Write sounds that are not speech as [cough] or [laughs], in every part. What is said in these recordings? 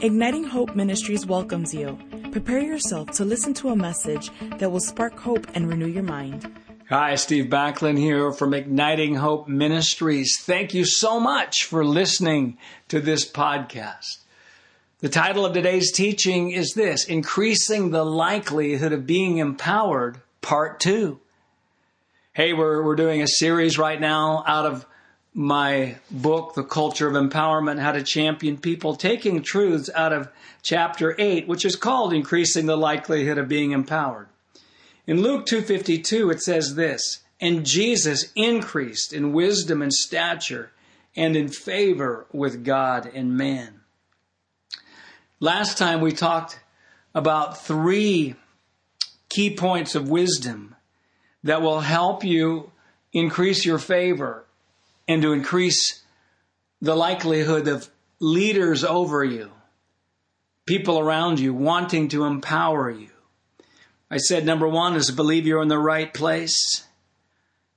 Igniting Hope Ministries welcomes you. Prepare yourself to listen to a message that will spark hope and renew your mind. Hi, Steve Backlund here from Igniting Hope Ministries. Thank you so much for listening to this podcast. The title of today's teaching is this Increasing the Likelihood of Being Empowered, Part 2. Hey, we're, we're doing a series right now out of my book, The Culture of Empowerment, How to Champion People, taking truths out of chapter 8, which is called Increasing the Likelihood of Being Empowered. In Luke 2.52, it says this, And Jesus increased in wisdom and stature and in favor with God and man. Last time we talked about three key points of wisdom that will help you increase your favor and to increase the likelihood of leaders over you, people around you wanting to empower you. I said number one is believe you're in the right place.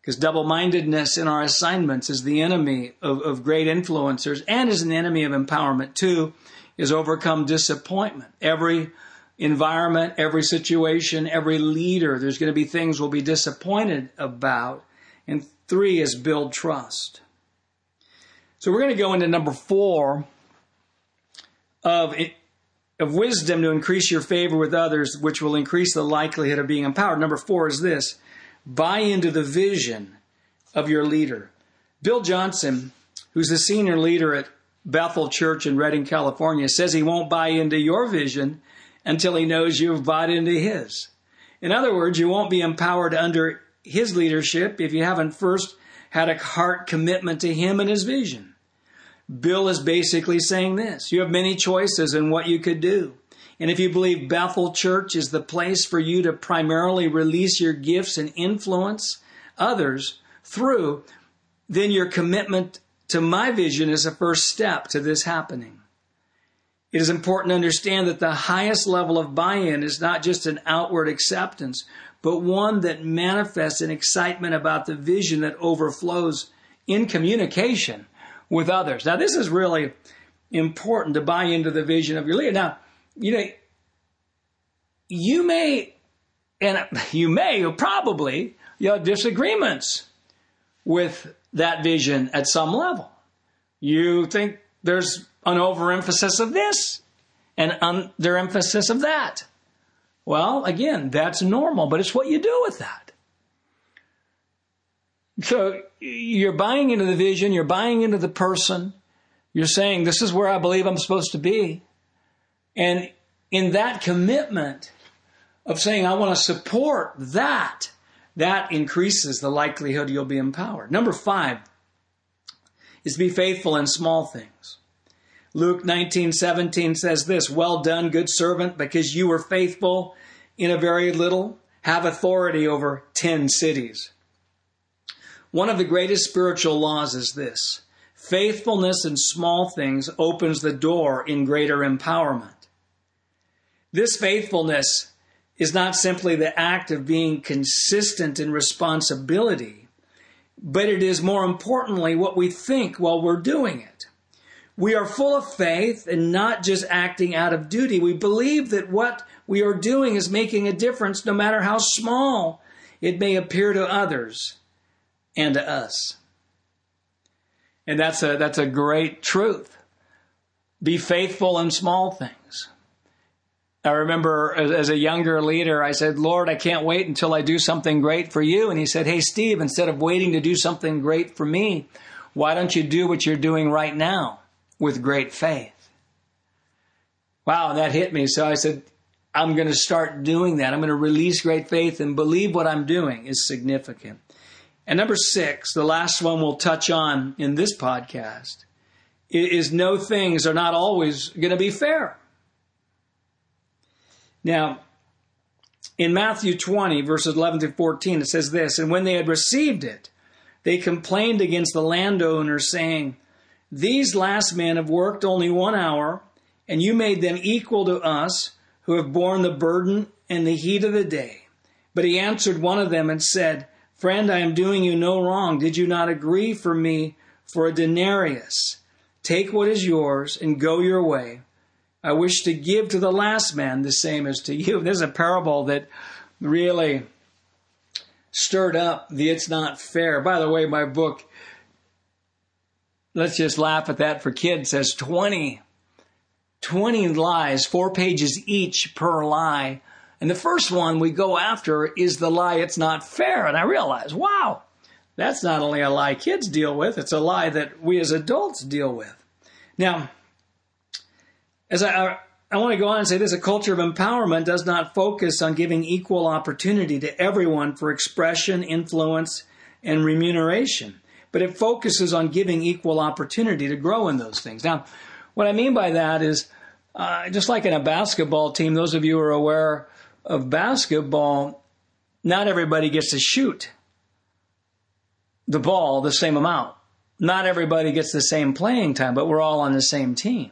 Because double mindedness in our assignments is the enemy of, of great influencers and is an enemy of empowerment. Two is overcome disappointment. Every environment, every situation, every leader, there's going to be things we'll be disappointed about. And three is build trust. So we're going to go into number four of of wisdom to increase your favor with others, which will increase the likelihood of being empowered. Number four is this: buy into the vision of your leader. Bill Johnson, who's the senior leader at Bethel Church in Redding, California, says he won't buy into your vision until he knows you've bought into his. In other words, you won't be empowered under his leadership if you haven't first had a heart commitment to him and his vision. Bill is basically saying this. You have many choices in what you could do. And if you believe Bethel Church is the place for you to primarily release your gifts and influence others through, then your commitment to my vision is a first step to this happening. It is important to understand that the highest level of buy in is not just an outward acceptance, but one that manifests an excitement about the vision that overflows in communication with others. Now, this is really important to buy into the vision of your leader. Now, you know, you may, and [laughs] you may, or probably, you have disagreements with that vision at some level. You think there's an overemphasis of this and underemphasis of that. Well, again, that's normal, but it's what you do with that. So you're buying into the vision, you're buying into the person, you're saying, This is where I believe I'm supposed to be. And in that commitment of saying, I want to support that, that increases the likelihood you'll be empowered. Number five is to be faithful in small things. Luke 19, 17 says this, Well done, good servant, because you were faithful in a very little, have authority over ten cities. One of the greatest spiritual laws is this faithfulness in small things opens the door in greater empowerment. This faithfulness is not simply the act of being consistent in responsibility, but it is more importantly what we think while we're doing it. We are full of faith and not just acting out of duty. We believe that what we are doing is making a difference no matter how small it may appear to others and to us. And that's a, that's a great truth. Be faithful in small things. I remember as a younger leader, I said, Lord, I can't wait until I do something great for you. And he said, Hey, Steve, instead of waiting to do something great for me, why don't you do what you're doing right now with great faith? Wow, that hit me. So I said, I'm going to start doing that. I'm going to release great faith and believe what I'm doing is significant. And number six, the last one we'll touch on in this podcast, is no things are not always going to be fair. Now, in Matthew 20, verses 11 to 14, it says this And when they had received it, they complained against the landowner, saying, These last men have worked only one hour, and you made them equal to us who have borne the burden and the heat of the day. But he answered one of them and said, Friend, I am doing you no wrong. Did you not agree for me for a denarius? Take what is yours and go your way. I wish to give to the last man the same as to you. [laughs] This is a parable that really stirred up the it's not fair. By the way, my book, let's just laugh at that for kids, says 20, 20 lies, four pages each per lie. And the first one we go after is the lie it's not fair. And I realize, wow, that's not only a lie kids deal with, it's a lie that we as adults deal with. Now, as I, I want to go on and say this a culture of empowerment does not focus on giving equal opportunity to everyone for expression, influence, and remuneration, but it focuses on giving equal opportunity to grow in those things. Now, what I mean by that is uh, just like in a basketball team, those of you who are aware of basketball, not everybody gets to shoot the ball the same amount. Not everybody gets the same playing time, but we're all on the same team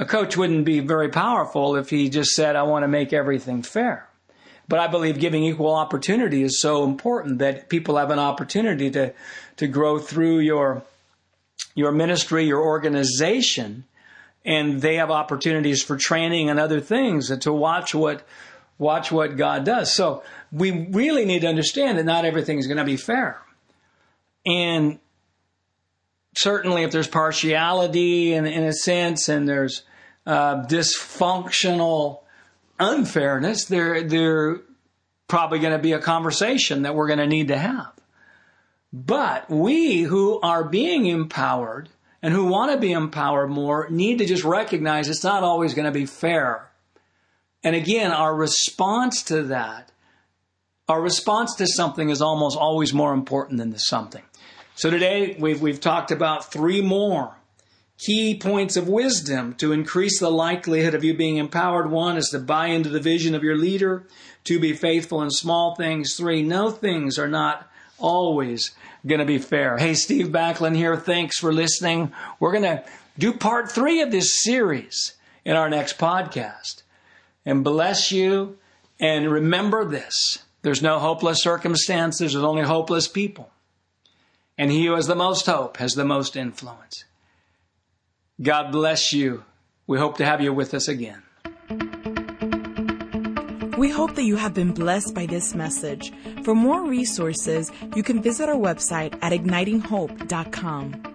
a coach wouldn't be very powerful if he just said, I want to make everything fair. But I believe giving equal opportunity is so important that people have an opportunity to, to grow through your, your ministry, your organization, and they have opportunities for training and other things to watch what, watch what God does. So we really need to understand that not everything is going to be fair. And certainly if there's partiality in, in a sense and there's uh, dysfunctional unfairness, there, there probably going to be a conversation that we're going to need to have. But we who are being empowered and who want to be empowered more need to just recognize it's not always going to be fair. And again, our response to that, our response to something is almost always more important than the something. So today we've, we've talked about three more key points of wisdom to increase the likelihood of you being empowered. One is to buy into the vision of your leader. Two, be faithful in small things. Three, no things are not always going to be fair. Hey, Steve Backlund here. Thanks for listening. We're going to do part three of this series in our next podcast. And bless you. And remember this there's no hopeless circumstances, there's only hopeless people. And he who has the most hope has the most influence. God bless you. We hope to have you with us again. We hope that you have been blessed by this message. For more resources, you can visit our website at ignitinghope.com.